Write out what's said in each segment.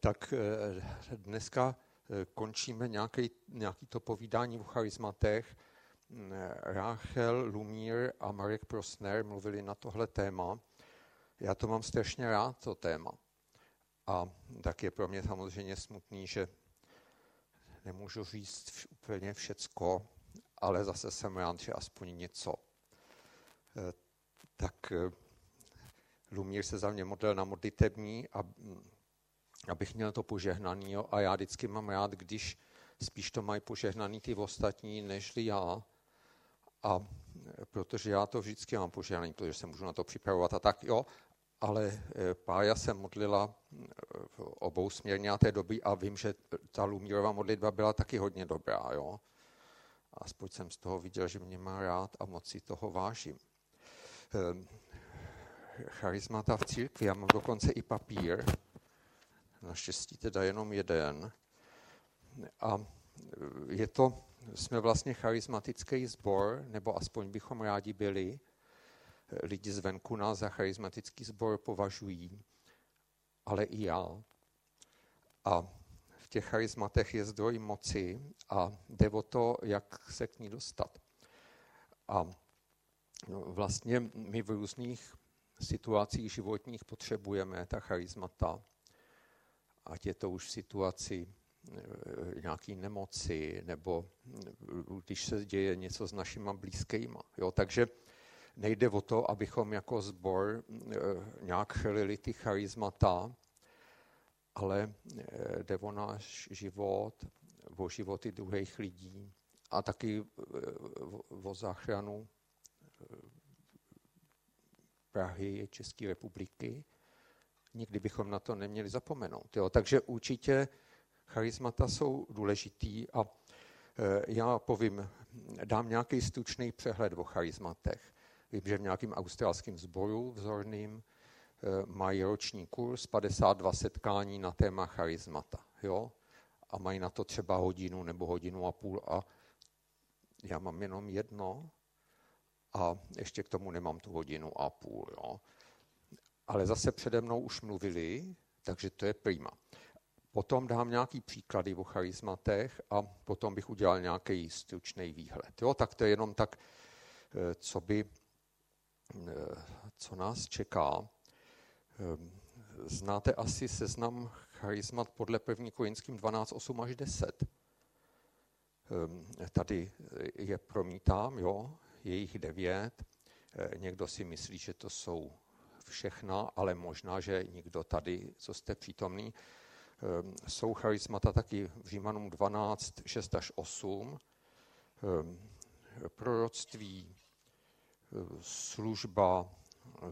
tak dneska končíme nějaký, nějaký to povídání o charizmatech. Ráchel, Lumír a Marek Prosner mluvili na tohle téma. Já to mám strašně rád, to téma. A tak je pro mě samozřejmě smutný, že nemůžu říct úplně všecko, ale zase jsem rád, že aspoň něco. Eh, tak eh, Lumír se za mě modlil na modlitební, a, mm, abych měl to požehnaný. Jo? A já vždycky mám rád, když spíš to mají požehnaný ty ostatní, nežli já. A protože já to vždycky mám požehnaný, protože se můžu na to připravovat a tak, jo ale eh, Pája se modlila eh, obou směrně a té doby a vím, že ta Lumírová modlitba byla taky hodně dobrá. Jo? Aspoň jsem z toho viděl, že mě má rád a moc si toho vážím. Ehm, charismata v církvi, já mám dokonce i papír, naštěstí teda jenom jeden. A je to, jsme vlastně charismatický sbor, nebo aspoň bychom rádi byli, lidi zvenku nás za charismatický sbor považují, ale i já. A v těch charismatech je zdroj moci a jde o to, jak se k ní dostat. A no, vlastně my v různých situacích životních potřebujeme ta charismata, ať je to už v situaci e, nějaké nemoci, nebo když se děje něco s našima blízkýma. Jo, takže nejde o to, abychom jako sbor eh, nějak chrlili ty charizmata, ale eh, jde o náš život, o životy druhých lidí a taky eh, o záchranu Prahy, České republiky. Nikdy bychom na to neměli zapomenout. Jo. Takže určitě charizmata jsou důležitý a já povím, dám nějaký stručný přehled o charizmatech. Vím, že v nějakém australském sboru vzorným eh, mají roční kurz 52 setkání na téma charizmata. Jo? A mají na to třeba hodinu nebo hodinu a půl a já mám jenom jedno a ještě k tomu nemám tu hodinu a půl. Jo? Ale zase přede mnou už mluvili, takže to je prima. Potom dám nějaký příklady o charizmatech a potom bych udělal nějaký stručný výhled. Jo? Tak to je jenom tak, eh, co by Eh, co nás čeká. Eh, znáte asi seznam charizmat podle první Korinským 12, 8 až 10. Eh, tady je promítám, jo, je jich devět. Někdo si myslí, že to jsou všechna, ale možná, že nikdo tady, co jste přítomný, jsou charismata taky v Římanům 12, 6 až 8. Proroctví, služba,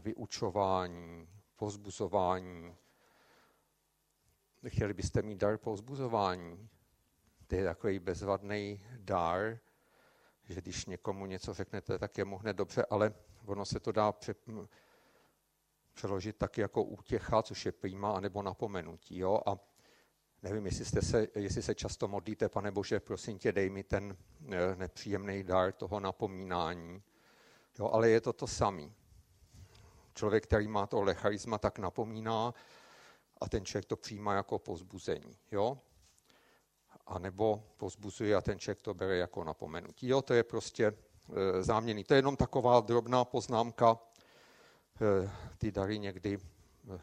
vyučování, pozbuzování. Chtěli byste mít dar pozbuzování? To je takový bezvadný dar, že když někomu něco řeknete, tak je mu hned dobře, ale ono se to dá přeložit taky jako útěcha, což je prýma, anebo napomenutí. Jo? A nevím, jestli, jste se, jestli se často modlíte, pane Bože, prosím tě, dej mi ten eh, nepříjemný dar toho napomínání. Jo, ale je to to samý. Člověk, který má tohle charisma, tak napomíná a ten člověk to přijímá jako pozbuzení. Jo? A nebo pozbuzuje a ten člověk to bere jako napomenutí. Jo, to je prostě e, záměný. To je jenom taková drobná poznámka. E, ty dary někdy e,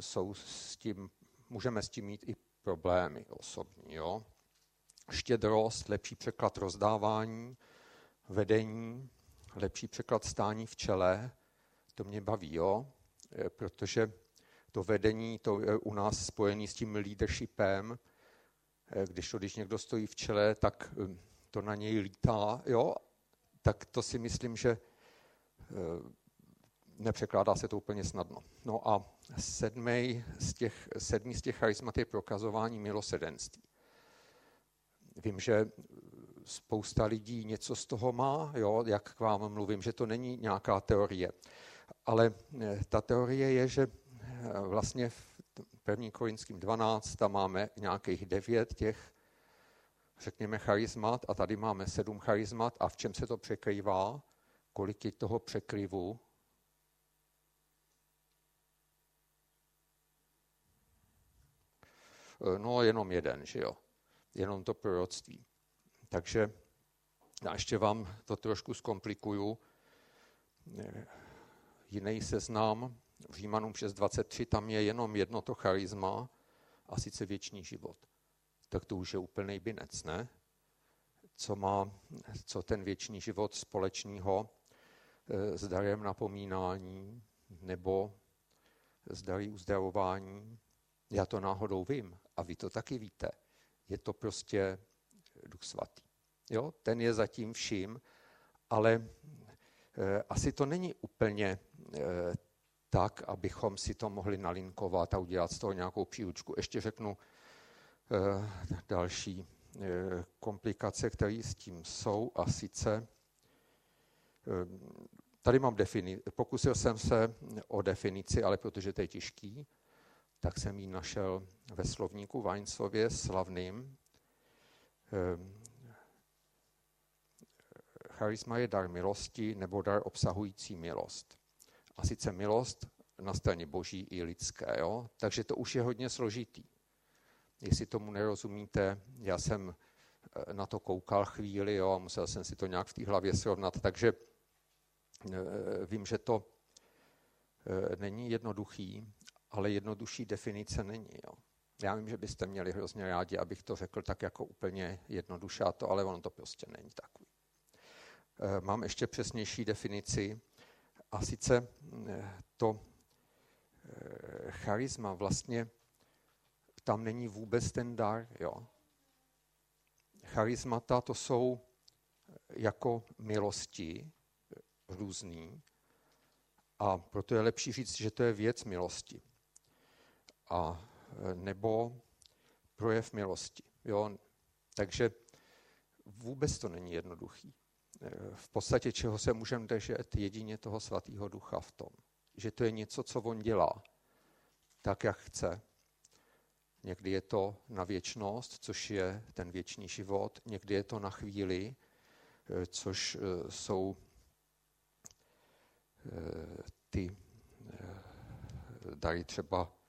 jsou s tím, můžeme s tím mít i problémy osobní. Jo? Štědrost, lepší překlad rozdávání, vedení, lepší překlad stání v čele, to mě baví, jo? Eh, protože to vedení, to je u nás spojený s tím leadershipem, eh, když to, když někdo stojí v čele, tak eh, to na něj lítá, jo? tak to si myslím, že nepřekládá se to úplně snadno. No a sedmý z těch, sedmý z těch charismat je prokazování milosedenství. Vím, že spousta lidí něco z toho má, jo, jak k vám mluvím, že to není nějaká teorie. Ale eh, ta teorie je, že eh, vlastně v 1. Korinským 12 tam máme nějakých devět těch, řekněme, charizmat a tady máme sedm charizmat a v čem se to překrývá, kolik je toho překryvu, No jenom jeden, že jo. Jenom to proroctví. Takže já ještě vám to trošku zkomplikuju. Jiný seznam v Římanům 6.23, tam je jenom jedno to charisma a sice věčný život. Tak to už je úplný binec, ne? Co má, co ten věčný život společného eh, s darem napomínání nebo s darí uzdravování? Já to náhodou vím a vy to taky víte. Je to prostě duch svatý. Jo? Ten je zatím vším, ale e, asi to není úplně e, tak, abychom si to mohli nalinkovat a udělat z toho nějakou příručku. Ještě řeknu e, další komplikace, které s tím jsou a sice tady mám definici. Pokusil jsem se o definici, ale protože to je těžký, tak jsem ji našel ve slovníku Weinsově slavným. Ehm, charisma je dar milosti nebo dar obsahující milost. A sice milost na straně boží i lidské. Jo? Takže to už je hodně složitý. Jestli tomu nerozumíte, já jsem eh, na to koukal chvíli jo, a musel jsem si to nějak v té hlavě srovnat, takže eh, vím, že to eh, není jednoduchý, ale jednodušší definice není. Jo. Já vím, že byste měli hrozně rádi, abych to řekl tak jako úplně jednoduše, to, ale ono to prostě není takový. Eh, mám ještě přesnější definici a sice eh, to eh, charisma vlastně tam není vůbec ten dar. Jo. Charismata to jsou jako milosti různý a proto je lepší říct, že to je věc milosti a nebo projev milosti. Jo? Takže vůbec to není jednoduchý. V podstatě čeho se můžeme držet jedině toho svatého ducha v tom, že to je něco, co on dělá, tak jak chce. Někdy je to na věčnost, což je ten věčný život, někdy je to na chvíli, což eh, jsou ty dary třeba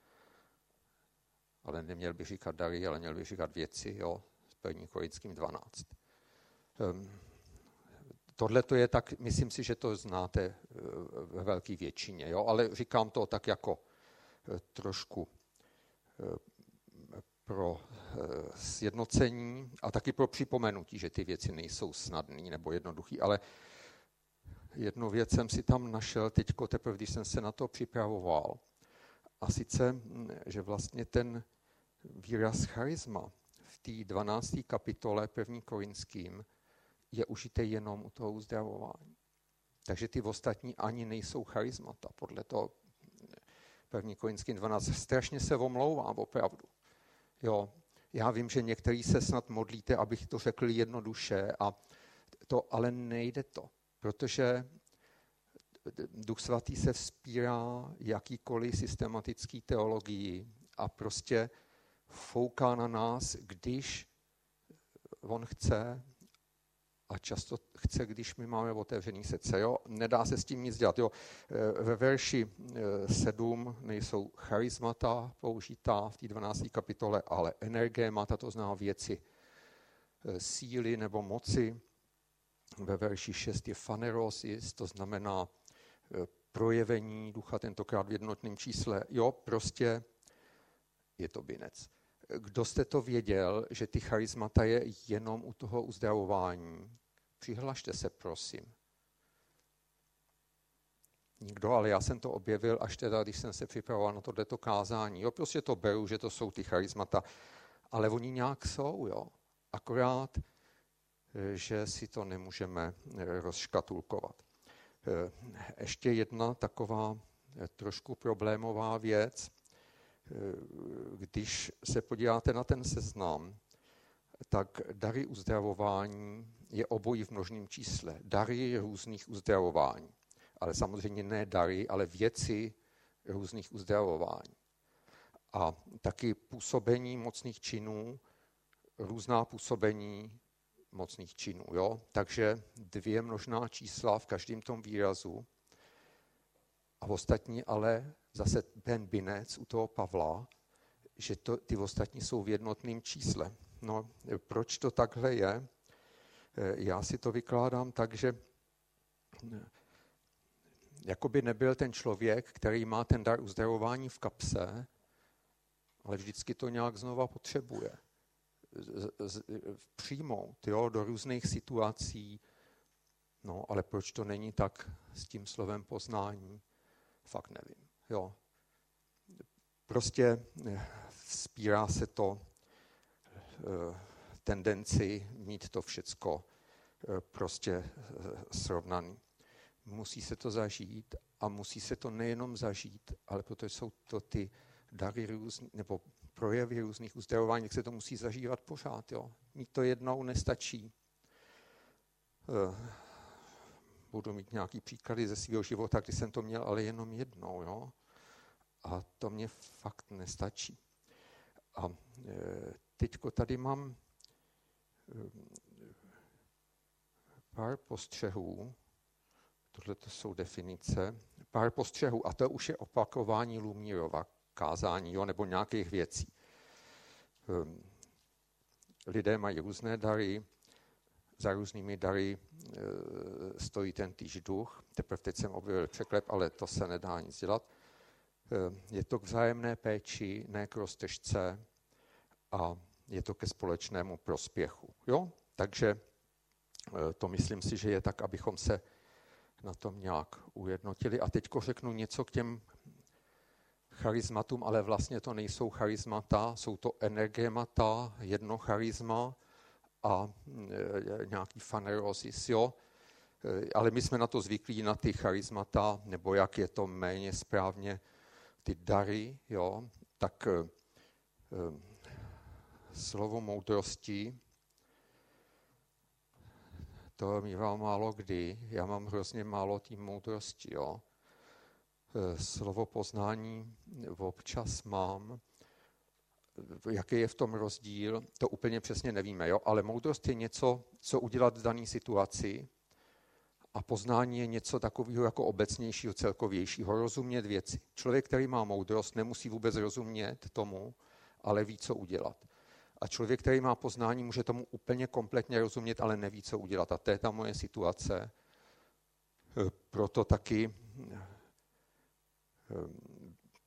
ale neměl by říkat dary, ale měl by říkat věci, jo, s první Korinským 12. Um, Tohle to je tak, myslím si, že to znáte eh, ve velké většině, jo? ale říkám to tak jako eh, trošku eh, pro sjednocení a taky pro připomenutí, že ty věci nejsou snadné nebo jednoduché, ale jednu věc jsem si tam našel teď teprve, když jsem se na to připravoval. A sice, že vlastně ten výraz charisma v té 12. kapitole 1. Korinským je užité jenom u toho uzdravování. Takže ty ostatní ani nejsou charismata, podle toho 1. Korinským 12. Strašně se omlouvám, opravdu. Jo, já vím, že některý se snad modlíte, abych to řekl jednoduše, a to ale nejde to, protože Duch Svatý se vzpírá jakýkoliv systematický teologii a prostě fouká na nás, když on chce a často chce, když my máme otevřený srdce. Jo? Nedá se s tím nic dělat. Jo? E, ve verši 7 e, nejsou charismata použitá v té 12. kapitole, ale energémata, to zná věci e, síly nebo moci. Ve verši 6 je fanerosis, to znamená projevení ducha, tentokrát v jednotném čísle. Jo, prostě je to binec. Kdo jste to věděl, že ty charismata je jenom u toho uzdravování? Přihlašte se, prosím. Nikdo, ale já jsem to objevil až teda, když jsem se připravoval na tohleto kázání. Jo, prostě to beru, že to jsou ty charismata, ale oni nějak jsou, jo. Akorát, že si to nemůžeme rozškatulkovat. Ještě jedna taková trošku problémová věc – když se podíváte na ten seznam, tak dary uzdravování je obojí v množném čísle. Dary různých uzdravování. Ale samozřejmě ne dary, ale věci různých uzdravování. A taky působení mocných činů, různá působení mocných činů. Jo? Takže dvě množná čísla v každém tom výrazu. A ostatní ale zase ten binec u toho Pavla že to, ty ostatní jsou v jednotném čísle. No, proč to takhle je? Já si to vykládám tak, že jakoby nebyl ten člověk, který má ten dar uzdravování v kapse, ale vždycky to nějak znova potřebuje. Přijmout jo, do různých situací. No, ale proč to není tak s tím slovem poznání? Fakt nevím. Jo. Prostě spírá se to eh, tendenci mít to všecko eh, prostě eh, srovnaný. Musí se to zažít a musí se to nejenom zažít, ale protože jsou to ty dary různý, nebo projevy různých uzdravování, tak se to musí zažívat pořád. Jo. Mít to jednou nestačí. Budu mít nějaký příklady ze svého života, kdy jsem to měl, ale jenom jednou. Jo. A to mě fakt nestačí. A e, teďko tady mám e, pár postřehů, tohle to jsou definice, pár postřehů, a to už je opakování Lumírova kázání, jo, nebo nějakých věcí. E, lidé mají různé dary, za různými dary stojí ten týž duch. Teprve teď jsem objevil překlep, ale to se nedá nic dělat. Eh, je to k vzájemné péči, ne k roztržce a je to ke společnému prospěchu. Jo? Takže eh, to myslím si, že je tak, abychom se na tom nějak ujednotili. A teď řeknu něco k těm charizmatům, ale vlastně to nejsou charizmata, jsou to energemata, jedno charisma a e, nějaký fanerosis, jo. E, ale my jsme na to zvyklí, na ty charizmata, nebo jak je to méně správně ty dary, jo, tak slovo moudrosti, to mývám málo kdy, já mám hrozně málo té moudrosti, jo. Eh, slovo poznání občas mám, jaký je v tom rozdíl, to úplně přesně nevíme, jo? ale moudrost je něco, co udělat v dané situaci, a poznání je něco takového jako obecnějšího, celkovějšího, rozumět věci. Člověk, který má moudrost, nemusí vůbec rozumět tomu, ale ví, co udělat. A člověk, který má poznání, může tomu úplně kompletně rozumět, ale neví, co udělat. A to je ta moje situace. Eh, proto taky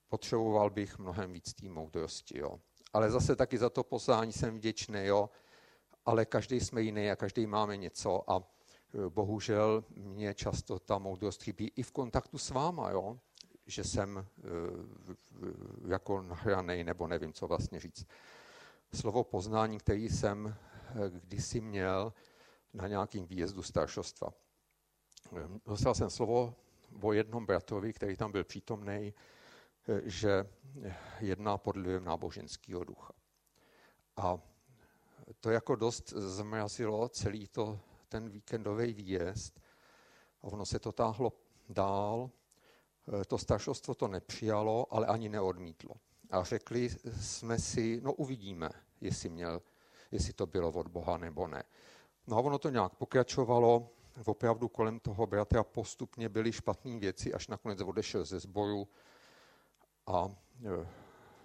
potřeboval bych mnohem víc té moudrosti. Jo. Ale zase taky za to poznání jsem vděčný, jo. ale každý jsme jiný a každý máme něco a bohužel mě často ta moudrost chybí i v kontaktu s váma, jo? že jsem eh, jako nahranej, nebo nevím, co vlastně říct. Slovo poznání, který jsem eh, kdysi měl na nějakým výjezdu staršostva. Eh, dostal jsem slovo o jednom bratrovi, který tam byl přítomný, že jedná pod vlivem náboženského ducha. A to jako dost zmrazilo celý to ten víkendový výjezd a ono se to táhlo dál. E, to staršostvo to nepřijalo, ale ani neodmítlo. A řekli jsme si, no uvidíme, jestli, měl, jestli to bylo od Boha nebo ne. No a ono to nějak pokračovalo, opravdu kolem toho bratra postupně byly špatné věci, až nakonec odešel ze sboru a e,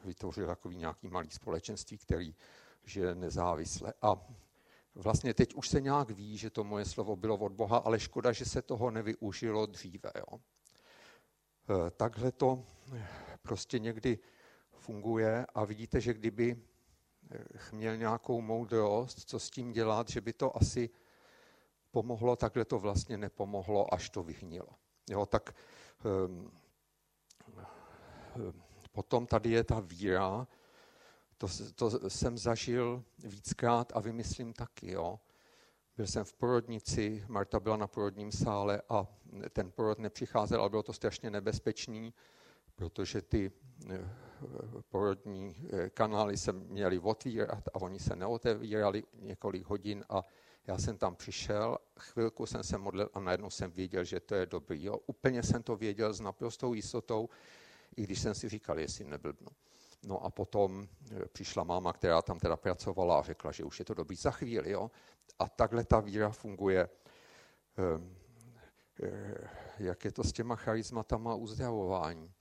vytvořil takový nějaký malý společenství, který žije nezávisle. A Vlastně teď už se nějak ví, že to moje slovo bylo od Boha, ale škoda, že se toho nevyužilo dříve. Jo. E, takhle to prostě někdy funguje a vidíte, že kdyby e, měl nějakou moudrost, co s tím dělat, že by to asi pomohlo, takhle to vlastně nepomohlo, až to vyhnilo. Jo, tak um, potom tady je ta víra, to, to jsem zažil víckrát a vymyslím taky. Jo. Byl jsem v porodnici, Marta byla na porodním sále a ten porod nepřicházel, ale bylo to strašně nebezpečný, protože ty eh, porodní eh, kanály se měly otvírat a oni se neotevírali několik hodin a já jsem tam přišel, chvilku jsem se modlil a najednou jsem věděl, že to je dobrý. Jo. Úplně jsem to věděl s naprostou jistotou, i když jsem si říkal, jestli neblbnu. No a potom e, přišla máma, která tam teda pracovala a řekla, že už je to dobrý za chvíli. Jo? A takhle ta víra funguje. Ehm, e, jak je to s těma charizmatama uzdravování?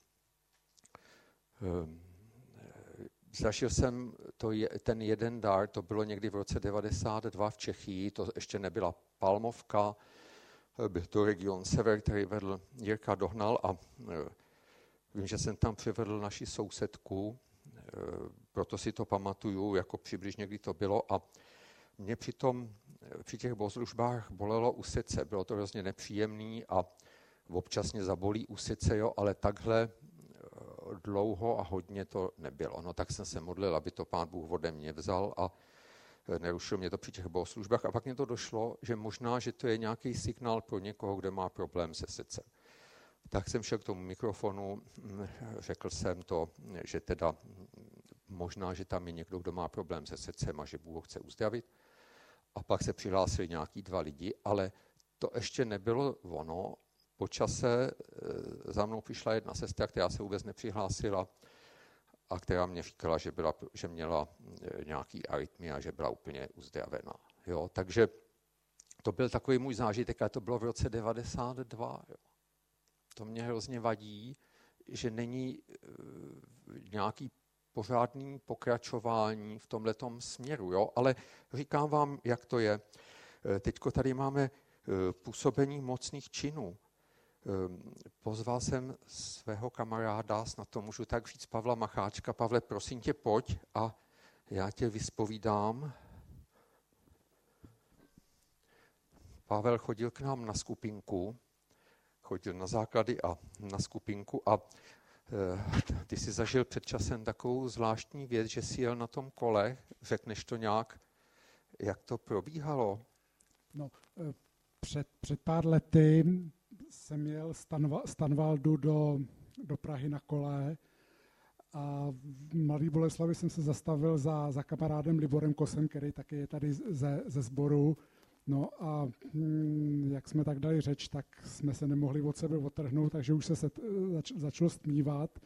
Zažil jsem to ten jeden dar, to bylo někdy v roce 92 v Čechii, to ještě nebyla Palmovka, byl to region Sever, který vedl Jirka Dohnal a vím, že jsem tam přivedl naši sousedku, proto si to pamatuju, jako přibližně, kdy to bylo a mě přitom při těch bohoslužbách bolelo u srdce, bylo to hrozně nepříjemný a občas mě zabolí u srdce, jo, ale takhle dlouho a hodně to nebylo. No tak jsem se modlil, aby to pán Bůh ode mě vzal a nerušil mě to při těch bohoslužbách. A pak mě to došlo, že možná, že to je nějaký signál pro někoho, kde má problém se srdcem. Tak jsem šel k tomu mikrofonu, řekl jsem to, že teda možná, že tam je někdo, kdo má problém se srdcem a že Bůh ho chce uzdravit. A pak se přihlásili nějaký dva lidi, ale to ještě nebylo ono po čase eh, za mnou přišla jedna sestra, která se vůbec nepřihlásila a která mě říkala, že, byla, že měla eh, nějaký arytmia, že byla úplně uzdravená. Jo? Takže to byl takový můj zážitek, ale to bylo v roce 92. Jo? To mě hrozně vadí, že není eh, nějaký pořádný pokračování v tomhletom směru. Jo? Ale říkám vám, jak to je. Teďko tady máme působení mocných činů. Ehm, pozval jsem svého kamaráda, snad to můžu tak říct, Pavla Macháčka. Pavle, prosím tě, pojď a já tě vyspovídám. Pavel chodil k nám na skupinku, chodil na základy a na skupinku a e, ty jsi zažil před časem takovou zvláštní věc, že jsi jel na tom kole, řekneš to nějak, jak to probíhalo? No, e, před, před pár lety jsem jel z Tanvaldu do, do Prahy na kole a v Mladý Boleslavi jsem se zastavil za, za kamarádem Liborem Kosem, který taky je tady ze, ze sboru. No a hm, jak jsme tak dali řeč, tak jsme se nemohli od sebe otrhnout, takže už se set, zač, začalo stmívat.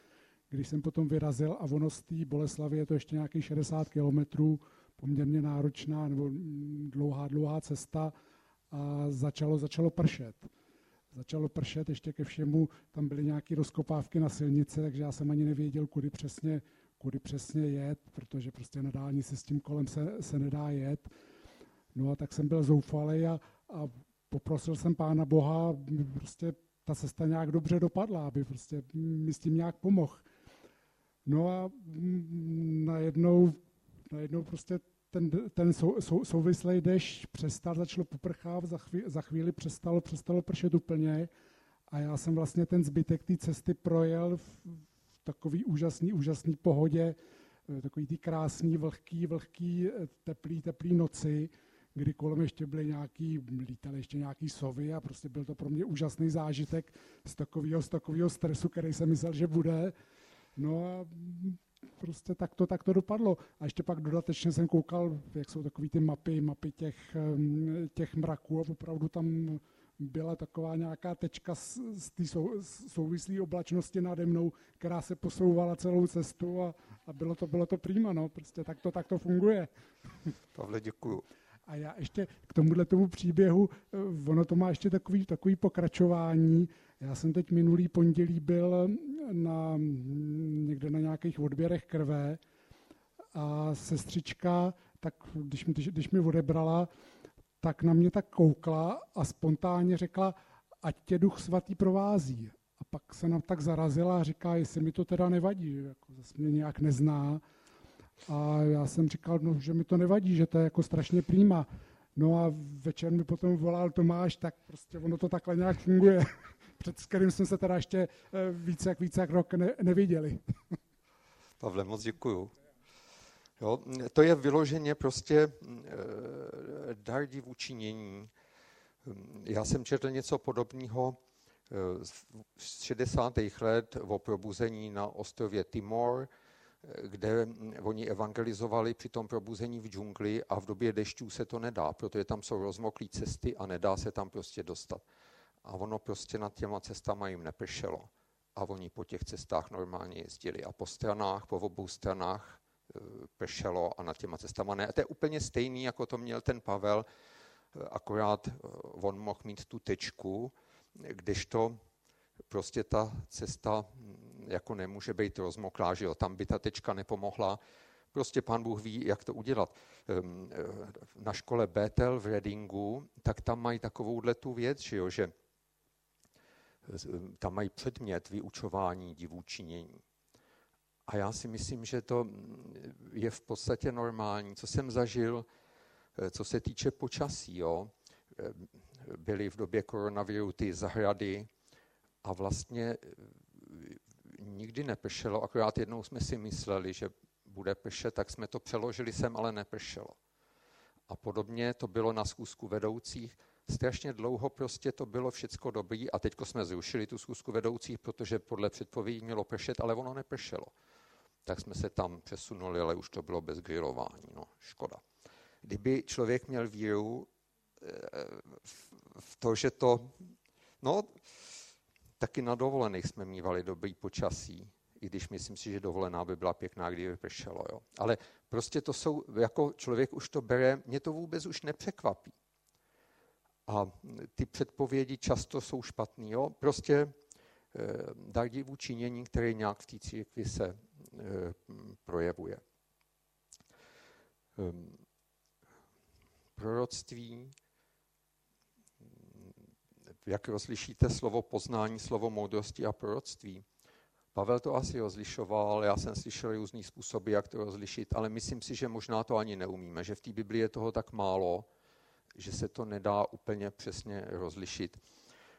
Když jsem potom vyrazil a ono z té Boleslavy je to ještě nějakých 60 kilometrů, poměrně náročná nebo hm, dlouhá, dlouhá cesta a začalo, začalo pršet začalo pršet, ještě ke všemu tam byly nějaké rozkopávky na silnici, takže já jsem ani nevěděl, kudy přesně, kudy přesně jet, protože prostě na dálnici s tím kolem se, se nedá jet. No a tak jsem byl zoufalý a, a poprosil jsem Pána Boha, prostě ta cesta nějak dobře dopadla, aby prostě mi s tím nějak pomohl. No a najednou, najednou prostě ten, ten sou, sou, souvislý dešť přestal, začalo poprchávat, za, chvíli, za chvíli přestalo, přestalo pršet úplně a já jsem vlastně ten zbytek té cesty projel v, v takový úžasný, úžasný pohodě, eh, takový ty krásný, vlhký, vlhký, eh, teplý, teplý noci, kdy kolem ještě byly nějaký, lítaly ještě nějaký sovy a prostě byl to pro mě úžasný zážitek z takového, z takového stresu, který jsem myslel, že bude. No a prostě tak to, tak to dopadlo. A ještě pak dodatečně jsem koukal, jak jsou takové ty mapy, mapy těch, těch mraků a opravdu tam byla taková nějaká tečka z, z té sou, souvislé oblačnosti nade mnou, která se posouvala celou cestu a, a bylo to, bylo to prýma, no, prostě tak to, tak to funguje. Pavle, děkuju. A já ještě k tomuhle tomu příběhu, eh, ono to má ještě takový, takový pokračování. Já jsem teď minulý pondělí byl na, někde na nějakých odběrech krve a sestřička, tak když, když, když mi odebrala, tak na mě tak koukla a spontánně řekla, ať tě duch svatý provází. A pak se nám tak zarazila a říká, jestli mi to teda nevadí, jako zase mě nějak nezná. A já jsem říkal, no, že mi to nevadí, že to je jako strašně prýma. No a večer mi potom volal Tomáš, tak prostě ono to takhle nějak funguje před kterým jsme se teda ještě eh, více jak více jak rok ne, neviděli. Pavle, moc děkuju. Jo, to je vyloženě prostě e, dar divučinění. Já jsem četl něco podobného z 60. let o probuzení na ostrově Timor, kde oni evangelizovali při tom probuzení v džungli a v době dešťů se to nedá, protože tam jsou rozmoklé cesty a nedá se tam prostě dostat a ono prostě nad těma cestama jim nepršelo. A oni po těch cestách normálně jezdili. A po stranách, po obou stranách e, pršelo a nad těma cestama ne. A to je úplně stejný, jako to měl ten Pavel, e, akorát e, on mohl mít tu tečku, kdežto prostě ta cesta mm, jako nemůže být rozmoklá, že jo, tam by ta tečka nepomohla. Prostě pán Bůh ví, jak to udělat. Ehm, eh, na škole Bethel v Readingu, tak tam mají takovouhle tu věc, že, jo, že tam mají předmět vyučování divůčinění. A já si myslím, že to mm, je v podstatě normální. Co jsem zažil, eh, co se týče počasí, jo, eh, byly v době koronaviru ty zahrady a vlastně eh, nikdy nepršelo, akorát jednou jsme si mysleli, že bude pršet, tak jsme to přeložili sem, ale nepršelo. A podobně to bylo na schůzku vedoucích. Strašně dlouho prostě to bylo všecko dobrý a teďko jsme zrušili tu schůzku vedoucích, protože podle předpovědí mělo pršet, ale ono nepršelo tak jsme se tam přesunuli, ale už to bylo bez grilování. No, škoda. Kdyby člověk měl víru eh, v to, že to, no, taky na dovolených jsme mývali dobrý počasí, i když myslím si, že dovolená by byla pěkná, kdyby pršelo. Jo. Ale prostě to jsou, jako člověk už to bere, mě to vůbec už nepřekvapí. A ty předpovědi často jsou špatný. Jo. Prostě eh, dar divu činění, který nějak v té církvi se Eh, projevuje. Ehm, proroctví, jak rozlišíte slovo poznání, slovo moudrosti a proroctví? Pavel to asi rozlišoval, já jsem slyšel různý způsoby, jak to rozlišit, ale myslím si, že možná to ani neumíme, že v té Biblii je toho tak málo, že se to nedá úplně přesně rozlišit.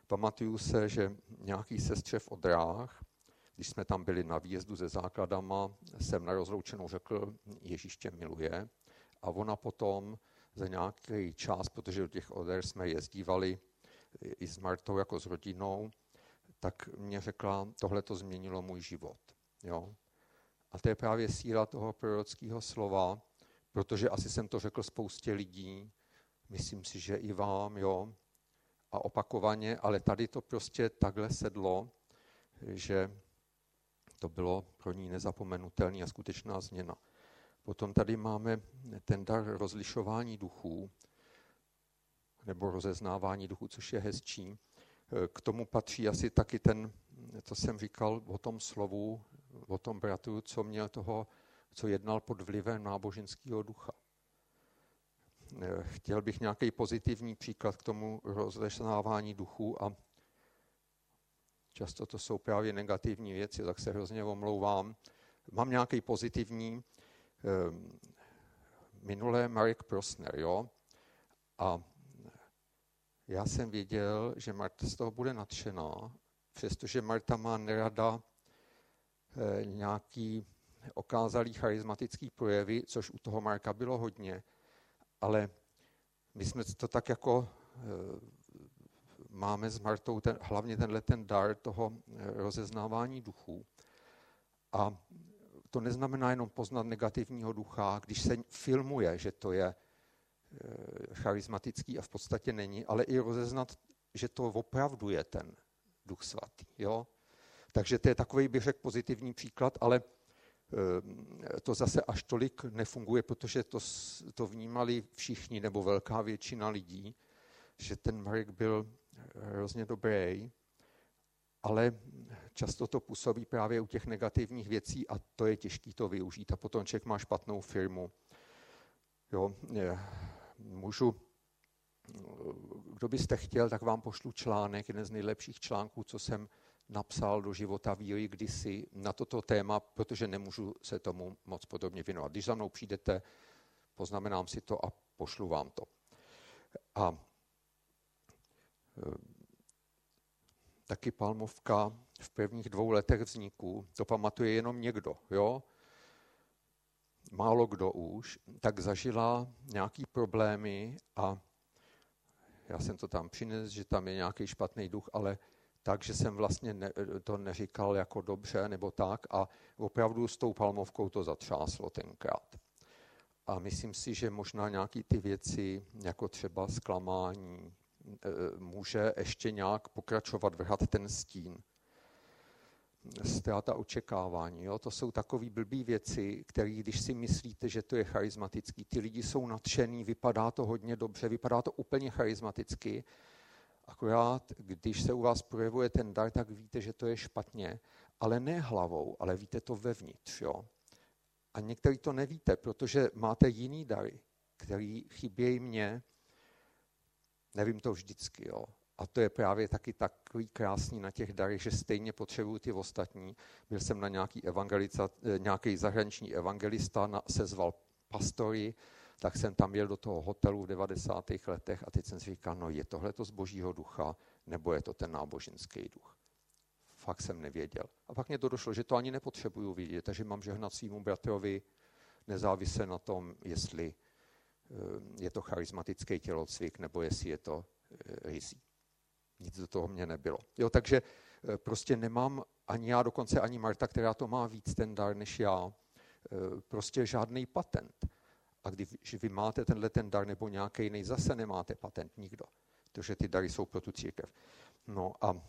Pamatuju se, že nějaký sestře v Odrách když jsme tam byli na výjezdu ze základama, jsem na rozloučenou řekl, Ježíš tě miluje. A ona potom za nějaký čas, protože do těch oder jsme jezdívali i s Martou jako s rodinou, tak mě řekla, tohle to změnilo můj život. Jo? A to je právě síla toho prorockého slova, protože asi jsem to řekl spoustě lidí, myslím si, že i vám, jo, a opakovaně, ale tady to prostě takhle sedlo, že to bylo pro ní nezapomenutelný a skutečná změna. Potom tady máme ten dar rozlišování duchů, nebo rozeznávání duchů, což je hezčí. K tomu patří asi taky ten, co jsem říkal o tom slovu, o tom bratru, co měl toho, co jednal pod vlivem náboženského ducha. Chtěl bych nějaký pozitivní příklad k tomu rozeznávání duchů a Často to jsou právě negativní věci, tak se hrozně omlouvám. Mám nějaký pozitivní. Ehm, minulé Marek Prosner, jo? A já jsem věděl, že Marta z toho bude nadšená, přestože Marta má nerada eh, nějaký okázalý charismatický projevy, což u toho Marka bylo hodně, ale my jsme to tak jako eh, máme s Martou ten, hlavně tenhle ten dar toho eh, rozeznávání duchů. A to neznamená jenom poznat negativního ducha, když se filmuje, že to je charismatický a v podstatě není, ale i rozeznat, že to opravdu je ten duch svatý. Jo? Takže to je takový, bych řekl, pozitivní příklad, ale eh, to zase až tolik nefunguje, protože to, to vnímali všichni nebo velká většina lidí, že ten Marek byl hrozně dobrý, ale často to působí právě u těch negativních věcí a to je těžké to využít. A potom člověk má špatnou firmu. Jo, můžu, kdo byste chtěl, tak vám pošlu článek, jeden z nejlepších článků, co jsem napsal do života víry kdysi na toto téma, protože nemůžu se tomu moc podobně věnovat. Když za mnou přijdete, poznamenám si to a pošlu vám to. A taky palmovka v prvních dvou letech vzniku, to pamatuje jenom někdo, jo? Málo kdo už, tak zažila nějaký problémy a já jsem to tam přinesl, že tam je nějaký špatný duch, ale tak, že jsem vlastně ne, to neříkal jako dobře nebo tak a opravdu s tou palmovkou to zatřáslo tenkrát. A myslím si, že možná nějaký ty věci, jako třeba zklamání, Eh, může ještě nějak pokračovat, vrhat ten stín. Ztráta očekávání. Jo? To jsou takové blbý věci, které, když si myslíte, že to je charismatický, ty lidi jsou nadšený, vypadá to hodně dobře, vypadá to úplně charismaticky, Akorát, když se u vás projevuje ten dar, tak víte, že to je špatně, ale ne hlavou, ale víte to vevnitř. Jo? A některý to nevíte, protože máte jiný dary, který chybějí mně. Nevím to vždycky, jo. A to je právě taky takový krásný na těch darech, že stejně potřebuju ty ostatní. Byl jsem na nějaký, eh, nějaký zahraniční evangelista, na, sezval pastory, tak jsem tam jel do toho hotelu v 90. letech a teď jsem si říkal, no je tohle to z božího ducha, nebo je to ten náboženský duch. Fakt jsem nevěděl. A pak mě to došlo, že to ani nepotřebuju vidět, takže mám žehnat svýmu bratrovi nezávisle na tom, jestli eh, je to charismatický tělocvik, nebo jestli je to rizí. Eh, Nic do toho mě nebylo. Jo, takže eh, prostě nemám ani já, dokonce ani Marta, která to má víc ten dar než já, prostě žádný patent. A když vy máte tenhle ten dar nebo nějaký jiný, zase nemáte patent nikdo. Protože ty dary jsou pro tu církev. No a uh,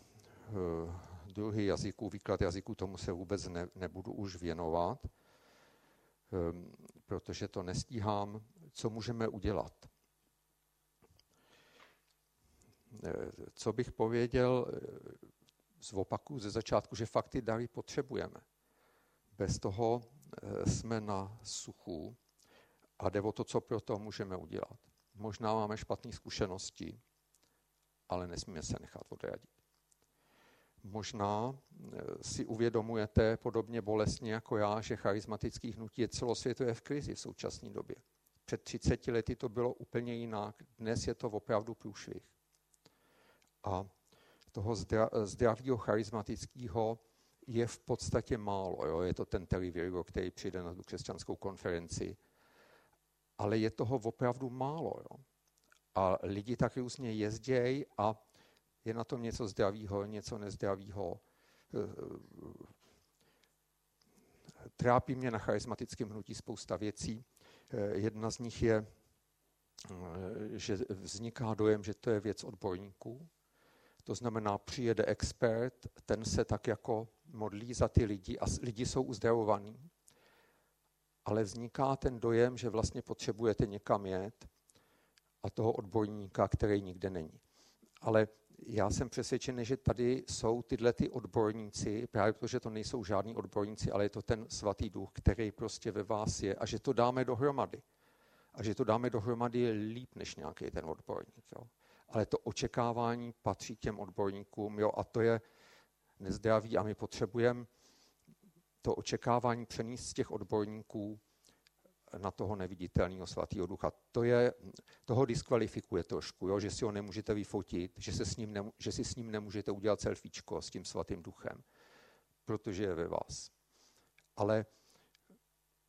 druhý jazyků, výklad jazyků, tomu se vůbec ne, nebudu už věnovat, protože to nestíhám. Co můžeme udělat? Co bych pověděl z opaku ze začátku, že fakt ty dary potřebujeme. Bez toho jsme na suchu a jde o to, co pro to můžeme udělat. Možná máme špatné zkušenosti, ale nesmíme se nechat odradit. Možná eh, si uvědomujete podobně bolestně jako já, že charismatický hnutí je celosvětové v krizi v současné době. Před 30 lety to bylo úplně jinak, dnes je to opravdu průšvih. A toho zdravého charismatického je v podstatě málo. Jo? Je to ten Terry Virgo, který přijde na tu křesťanskou konferenci ale je toho opravdu málo. Jo. A lidi tak různě jezdějí a je na tom něco zdravého, něco nezdravého. Trápí mě na charismatickém hnutí spousta věcí. Jedna z nich je, že vzniká dojem, že to je věc odborníků. To znamená, přijede expert, ten se tak jako modlí za ty lidi a lidi jsou uzdravovaní ale vzniká ten dojem, že vlastně potřebujete někam jet a toho odborníka, který nikde není. Ale já jsem přesvědčený, že tady jsou tyhle ty odborníci, právě protože to nejsou žádní odborníci, ale je to ten svatý duch, který prostě ve vás je a že to dáme dohromady. A že to dáme dohromady je líp než nějaký ten odborník. Jo. Ale to očekávání patří těm odborníkům jo, a to je nezdravý a my potřebujeme to očekávání přenést z těch odborníků na toho neviditelného svatého ducha. To je, toho diskvalifikuje trošku, jo, že si ho nemůžete vyfotit, že, se s ním ne, že si s ním nemůžete udělat selfiečko s tím svatým duchem, protože je ve vás. Ale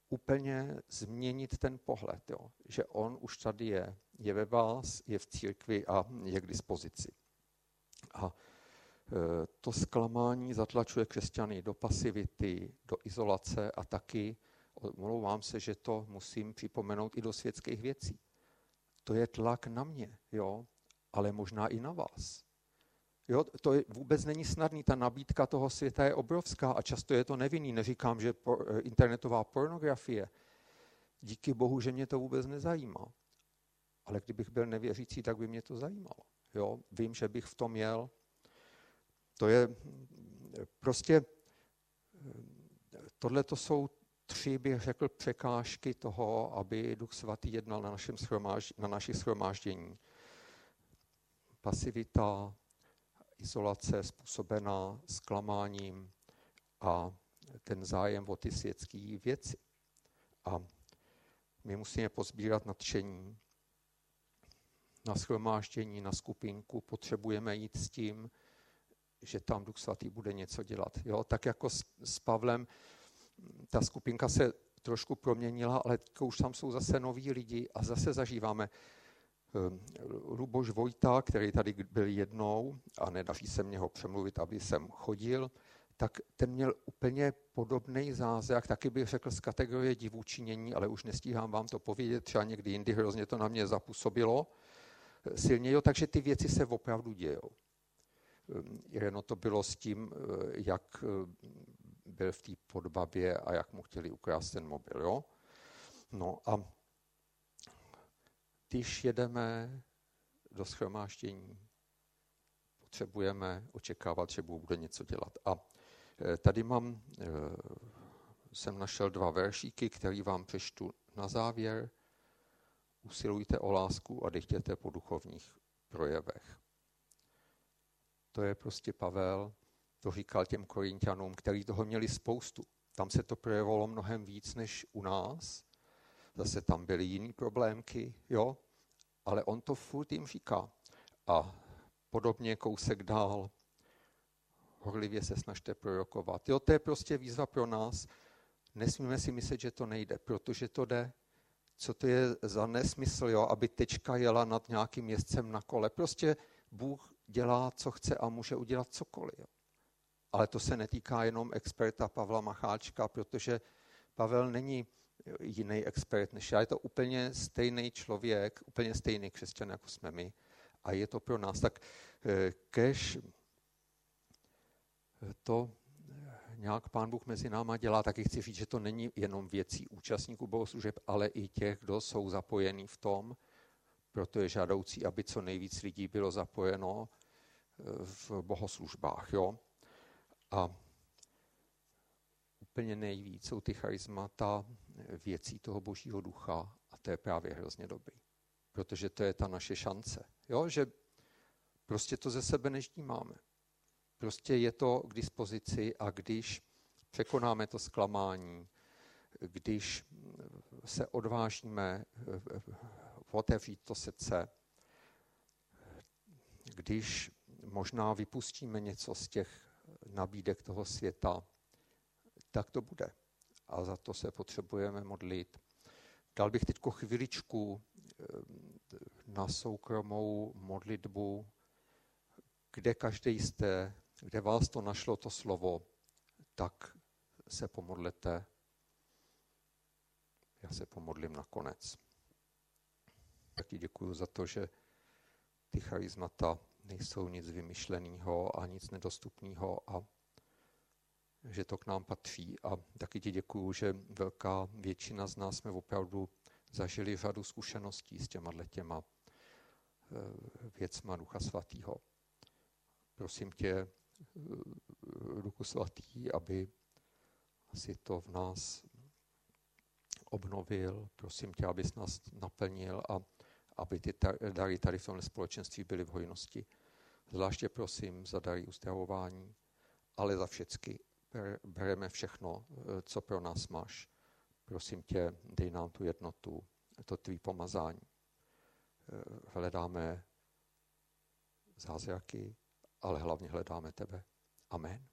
úplně změnit ten pohled, jo, že on už tady je, je ve vás, je v církvi a je k dispozici. A to zklamání zatlačuje křesťany do pasivity, do izolace a taky, omlouvám se, že to musím připomenout i do světských věcí. To je tlak na mě, jo, ale možná i na vás. Jo, to je, vůbec není snadný, ta nabídka toho světa je obrovská a často je to nevinný. Neříkám, že por, internetová pornografie, díky bohu, že mě to vůbec nezajímá. Ale kdybych byl nevěřící, tak by mě to zajímalo. Jo, vím, že bych v tom měl to je prostě, tohle to jsou tři, bych řekl, překážky toho, aby Duch Svatý jednal na, našem schromáž, na našich schromáždění. Pasivita, izolace způsobená zklamáním a ten zájem o ty světské věci. A my musíme pozbírat nadšení. Na schromáždění, na skupinku potřebujeme jít s tím, že tam Duch Svatý bude něco dělat. Jo? Tak jako s, s Pavlem, ta skupinka se trošku proměnila, ale už tam jsou zase noví lidi a zase zažíváme um, Luboš Vojta, který tady byl jednou a nedaří se mě ho přemluvit, aby jsem chodil, tak ten měl úplně podobný zázrak, taky bych řekl z kategorie divučinění, ale už nestíhám vám to povědět, třeba někdy jindy hrozně to na mě zapůsobilo silněji, takže ty věci se opravdu dějou. Ireno to bylo s tím, eh, jak eh, byl v té podbabě a jak mu chtěli ukrást ten mobil. Jo? No a když jedeme do schromáždění, potřebujeme očekávat, že Bůh bude něco dělat. A eh, tady mám, jsem našel dva veršíky, které vám přečtu na závěr. Usilujte o lásku a dechtěte po duchovních projevech. To je prostě Pavel, to říkal těm korintianům, kteří toho měli spoustu. Tam se to projevovalo mnohem víc než u nás. Zase tam byly jiný problémky, jo, ale on to furt jim říká. A podobně kousek dál, horlivě se snažte prorokovat. Jo, to je prostě výzva pro nás. Nesmíme si myslet, že to nejde, protože to jde. Co to je za nesmysl, jo, aby tečka jela nad nějakým jezdcem na kole. Prostě Bůh dělá, co chce a může udělat cokoliv. Jo. Ale to se netýká jenom experta Pavla Macháčka, protože Pavel není jiný expert než já. Je to úplně stejný člověk, úplně stejný křesťan, jako jsme my. A je to pro nás. Tak eh, kež to nějak pán Bůh mezi náma dělá, taky chci říct, že to není jenom věcí účastníků bohoslužeb, ale i těch, kdo jsou zapojení v tom, proto je žádoucí, aby co nejvíc lidí bylo zapojeno eh, v bohoslužbách. Jo? A úplně nejvíc jsou ty charismata věcí toho božího ducha a to je právě hrozně dobrý. Protože to je ta naše šance. Jo? Že prostě to ze sebe neždímáme. Prostě je to k dispozici a když překonáme to zklamání, když se odvážíme otevřít to srdce, když možná vypustíme něco z těch nabídek toho světa, tak to bude. A za to se potřebujeme modlit. Dal bych teď chviličku eh, na soukromou modlitbu, kde každý jste, kde vás to našlo to slovo, tak se pomodlete. Já se pomodlím nakonec. Taky děkuji za to, že ty charizmata nejsou nic vymyšleného a nic nedostupného a že to k nám patří. A taky ti děkuju, že velká většina z nás jsme opravdu zažili řadu zkušeností s těma těma eh, věcma Ducha Svatého. Prosím tě, Duchu Svatý, aby si to v nás obnovil. Prosím tě, abys nás naplnil a aby ty dary tady v tomhle společenství byly v hojnosti. Zvláště prosím za dary uzdravování, ale za všechny. Bereme všechno, eh, co pro nás máš. Prosím tě, dej nám tu jednotu, to tvý pomazání. Eh, hledáme zázraky, ale hlavně hledáme tebe. Amen.